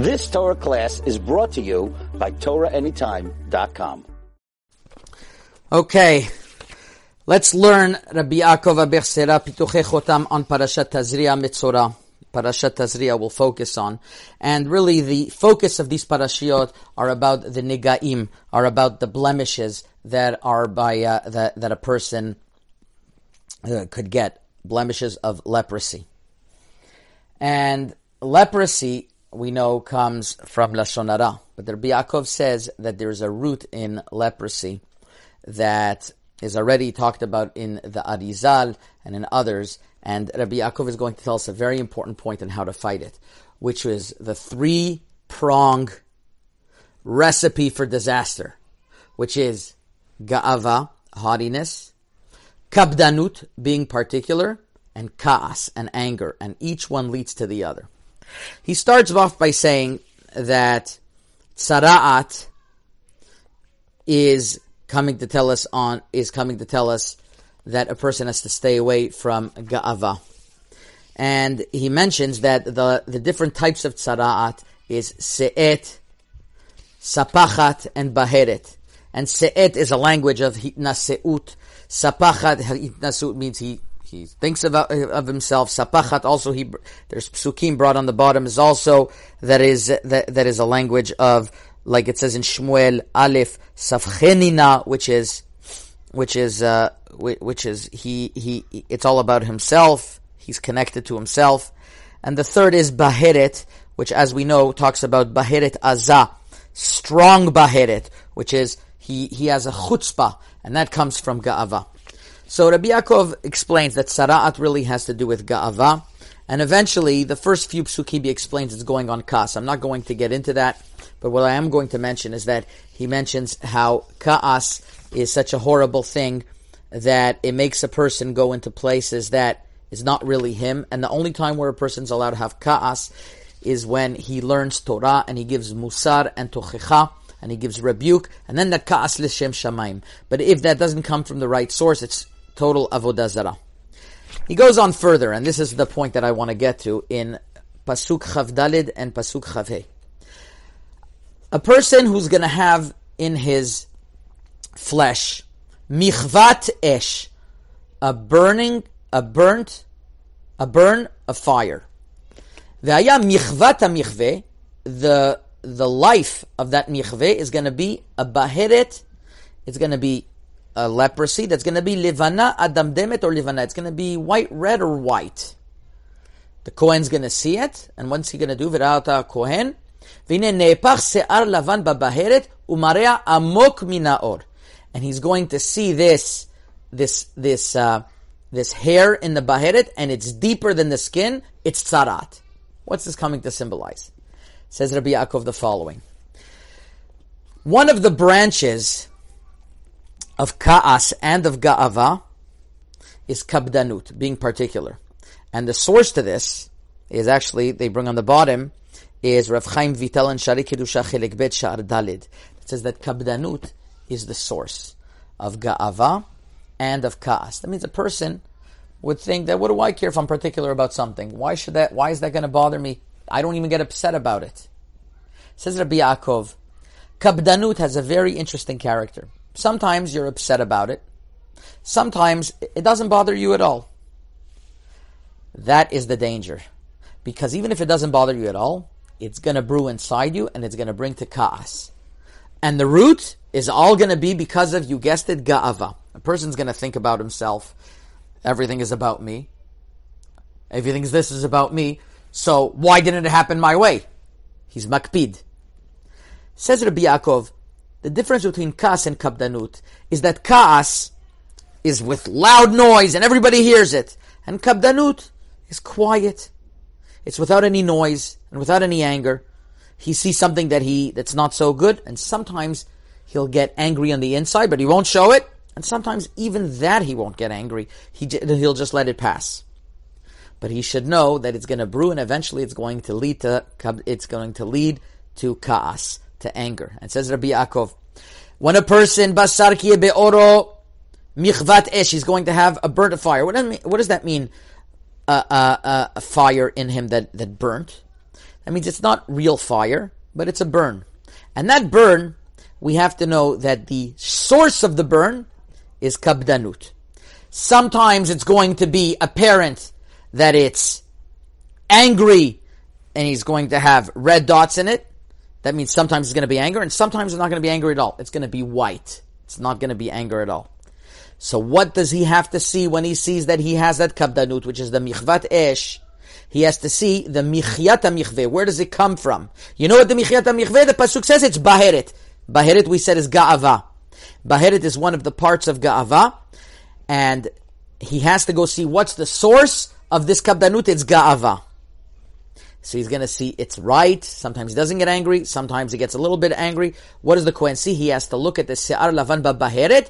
This Torah class is brought to you by TorahAnytime.com. Okay, let's learn Rabbi Yaakov Abichsera Pituchei Chotam on Parashat Tazria Mitzorah. Parashat Tazria will focus on. And really the focus of these parashiot are about the nigaim, are about the blemishes that are by, uh, that, that a person uh, could get, blemishes of leprosy. And leprosy, we know, comes from Lashon Hara. But the Rabbi Yaakov says that there's a root in leprosy that is already talked about in the Arizal and in others, and Rabbi Yaakov is going to tell us a very important point on how to fight it, which is the three prong recipe for disaster, which is ga'ava, haughtiness, kabdanut, being particular, and kaas, and anger, and each one leads to the other. He starts off by saying that tzara'at is coming to tell us on is coming to tell us that a person has to stay away from ga'ava. And he mentions that the, the different types of tzara'at is se'et, sapachat, and baheret. And se'et is a language of hitnaseut. Sapachat, hitnaseut means he he thinks of, of himself. Sapachat also he there's psukim brought on the bottom is also that is that, that is a language of like it says in Shmuel Aleph Safchenina, which is which is uh, which is he he it's all about himself. He's connected to himself, and the third is Baheret, which, as we know, talks about Baheret Azah, strong Baheret, which is he he has a chutzpah, and that comes from Ga'ava. So Rabbi Yaakov explains that Tzara'at really has to do with Ga'ava, and eventually the first few psukim explains it's going on Kas. I'm not going to get into that, but what I am going to mention is that he mentions how Ka'as is such a horrible thing that it makes a person go into places that is not really him. And the only time where a person's allowed to have ka'as is when he learns Torah and he gives musar and tochecha and he gives rebuke, and then that ka'as l'shem shamaim. But if that doesn't come from the right source, it's total avodah zarah. He goes on further, and this is the point that I want to get to in pasuk chavdalid and pasuk chavhe. A person who's going to have in his flesh michvat esh, a burning, a burnt, a burn of fire. V'aya michvat michve, the the life of that michve is going to be a baheret. It's going to be a leprosy that's going to be livana adamdemet or livana. It's going to be white, red, or white. The Kohen's going to see it, and what's he going to do? V'ra'ata Kohen. V'ine ne'epach se'ar lavan babaheret umarea amok minaor and he's going to see this this this uh, this hair in the baheret, and it's deeper than the skin. It's tzarat. What's this coming to symbolize? Says Rabbi Yaakov the following: One of the branches of ka'as and of ga'ava is kabdanut, being particular, and the source to this is actually they bring on the bottom is Rav Chaim Vital and Sha'arei Kedusha Chelik Bet Sha'ar Dalid. It says that kabdanut is the source of ga'ava and of ka'as. That means a person would think that what do I care if I'm particular about something? Why should that? Why is that going to bother me? I don't even get upset about it. Says Rabbi Yaakov, kabdanut has a very interesting character. Sometimes you're upset about it. Sometimes it doesn't bother you at all. That is the danger. Because even if it doesn't bother you at all, it's going to brew inside you and it's going to bring to chaos. And the root is all going to be because of, you guessed it, ga'ava. A person's going to think about himself. Everything is about me. Everything's this is about me. So why didn't it happen my way? He's makpid. Says Rabbi Yaakov, the difference between kas and kabdanut is that kas is with loud noise and everybody hears it. And kabdanut is quiet. It's without any noise and without any anger. He sees something that he that's not so good, and sometimes he'll get angry on the inside, but he won't show it. And sometimes even that he won't get angry. He, he'll just let it pass. But he should know that it's going to brew and eventually it's going to lead to, it's going to lead to kaas, to anger. And says Rabbi Yaakov, when a person, basar be'oro, michvat esh, he's going to have a burnt fire. What does, what does that mean? Uh, uh, uh, a fire in him that, that burnt? That means it's not real fire, but it's a burn. And that burn, we have to know that the source of the burn is kabdanut. Sometimes it's going to be apparent that it's angry and he's going to have red dots in it. That means sometimes it's going to be anger and sometimes it's not going to be anger at all. It's going to be white. It's not going to be anger at all. So what does he have to see when he sees that he has that kabdanut, which is the michvat esh? He has to see the michyat michve. Where does it come from? You know what the michyat michve? The pasuk says it's baheret. Baheret we said is ga'ava. Baheret is one of the parts of ga'ava, and he has to go see what's the source of this kabdanut. It's ga'ava. So he's going to see it's right. Sometimes he doesn't get angry. Sometimes he gets a little bit angry. What does the Kohen see? He has to look at the Se'ar Lavan Baheret,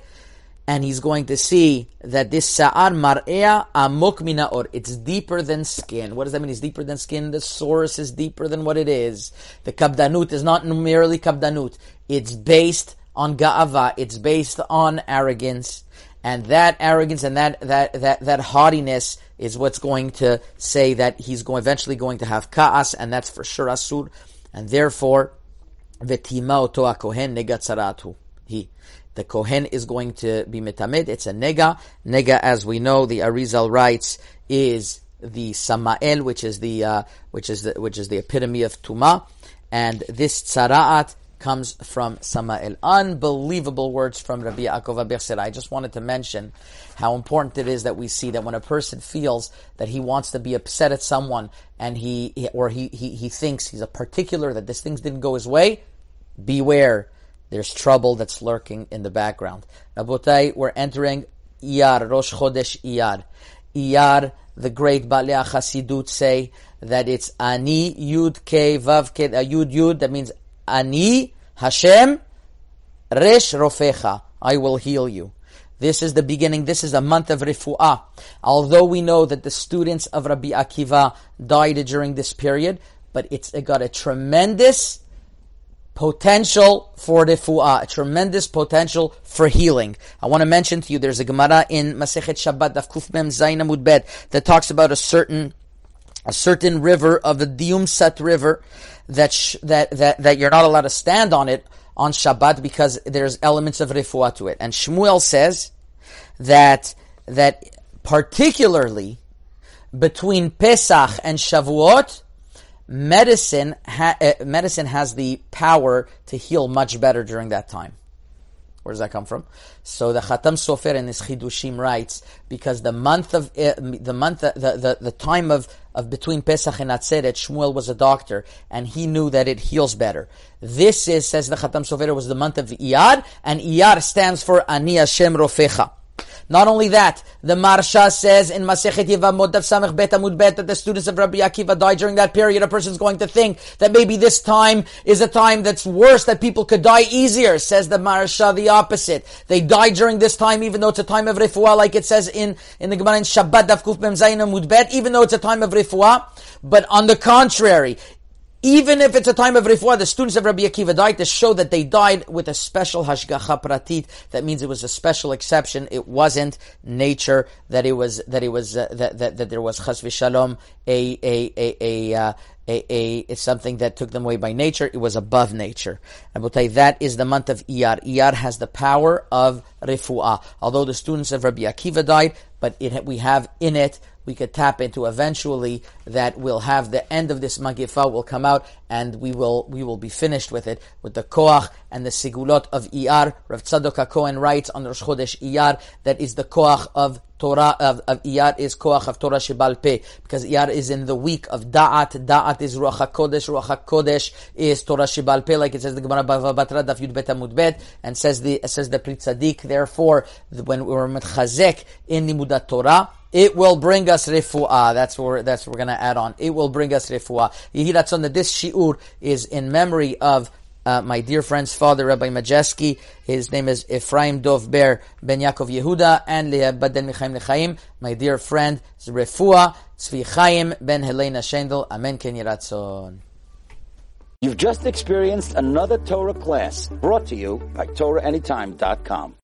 and he's going to see that this Se'ar Mar'ea Amok Minaor. It's deeper than skin. What does that mean? It's deeper than skin. The source is deeper than what it is. The Kabdanut is not merely Kabdanut. It's based on Ga'ava. It's based on arrogance. And that arrogance and that, that, that, that haughtiness is what's going to say that he's going, eventually going to have ka'as, and that's for sure asur, and therefore, v'tima oto kohen nega He, the kohen is going to be metamed. It's a nega. Nega, as we know, the Arizal writes, is the samael, which is the uh, which is the which is the epitome of tuma, and this tzaraat comes from Samael. Unbelievable words from Rabbi Yaakov Abichser. I just wanted to mention how important it is that we see that when a person feels that he wants to be upset at someone and he, or he, he, he thinks he's a particular that this things didn't go his way, beware. There's trouble that's lurking in the background. Rabotai, we're entering Iyar, Rosh Chodesh Iyar. Iyar, the great Balei Chasidut say that it's Ani Yud Ke Vav Ke uh, Yud Yud. That means Ani Hashem Resh Rofecha. I will heal you. This is the beginning. This is a month of refu'ah. Although we know that the students of Rabbi Akiva died during this period, but it's it got a tremendous potential for refu'ah, a tremendous potential for healing. I want to mention to you, there's a Gemara in Masechet Shabbat, Daf Kuf Mem Zayin Amud Bet, that talks about a certain a certain river of the Diumsat River that, sh- that, that, that you're not allowed to stand on it on Shabbat because there's elements of refuah to it. And Shmuel says that, that particularly between Pesach and Shavuot, medicine, ha- uh, medicine has the power to heal much better during that time. Where does that come from? So the Khatam Sofer in his Chidushim writes because the month of uh, the month the, the the time of of between Pesach and Atzeret, Shmuel was a doctor and he knew that it heals better. This is says the Khatam Sofer was the month of Iyar and Iyar stands for Ani Hashem Rofecha. Not only that, the Maharsha says in Masechet Yevamot Daf Samech Bet Amud Bet that the students of Rabbi Akiva died during that period. A person's going to think that maybe this time is a time that's worse, that people could die easier. Says the Maharsha the opposite. They died during this time, even though it's a time of refuah, like it says in, in the Gemara in Shabbat Daf Kuf Mem Zayin Amud Bet, even though it's a time of refuah. But on the contrary, even if it's a time of refuah, the students of Rabbi Akiva died to show that they died with a special hashgacha pratit. That means it was a special exception. It wasn't nature that it was that it was uh, that, that that there was chas v'shalom a a a a. Uh, a, a, something that took them away by nature. It was above nature. I will tell you that is the month of Iyar. Iyar has the power of refuah. Although the students of Rabbi Akiva died, but it, we have in it we could tap into eventually that we'll have the end of this magifa will come out and we will we will be finished with it with the koach and the sigulot of Iyar. Rav Tzadok Cohen writes on Rosh Chodesh Iyar that is the koach of Torah of, of Iyar is koach of Torah Shebal Peh because Iyar is in the week of Da'at. Da'at is Ruach HaKodesh. Ruach HaKodesh is Torah Shebal Peh like it says the Gemara Batra Daf Yud Bet Amud Bet and says the says the Pri Tzadik. Therefore, when we're metchazek in Limudat Torah, it will bring us refuah. That's where that's what we're going to add on. It will bring us refuah. Yehiratzon that this shiur is in memory of uh, my dear friend's father, Rabbi Majeski. His name is Ephraim Dov Ber Ben Yaakov Yehuda, and Baden Michaim Lechaim. My dear friend Refuah Tzvi Chaim Ben Helena Shendel. Amen. Ken Yiratzon. You've just experienced another Torah class brought to you by TorahAnytime.com.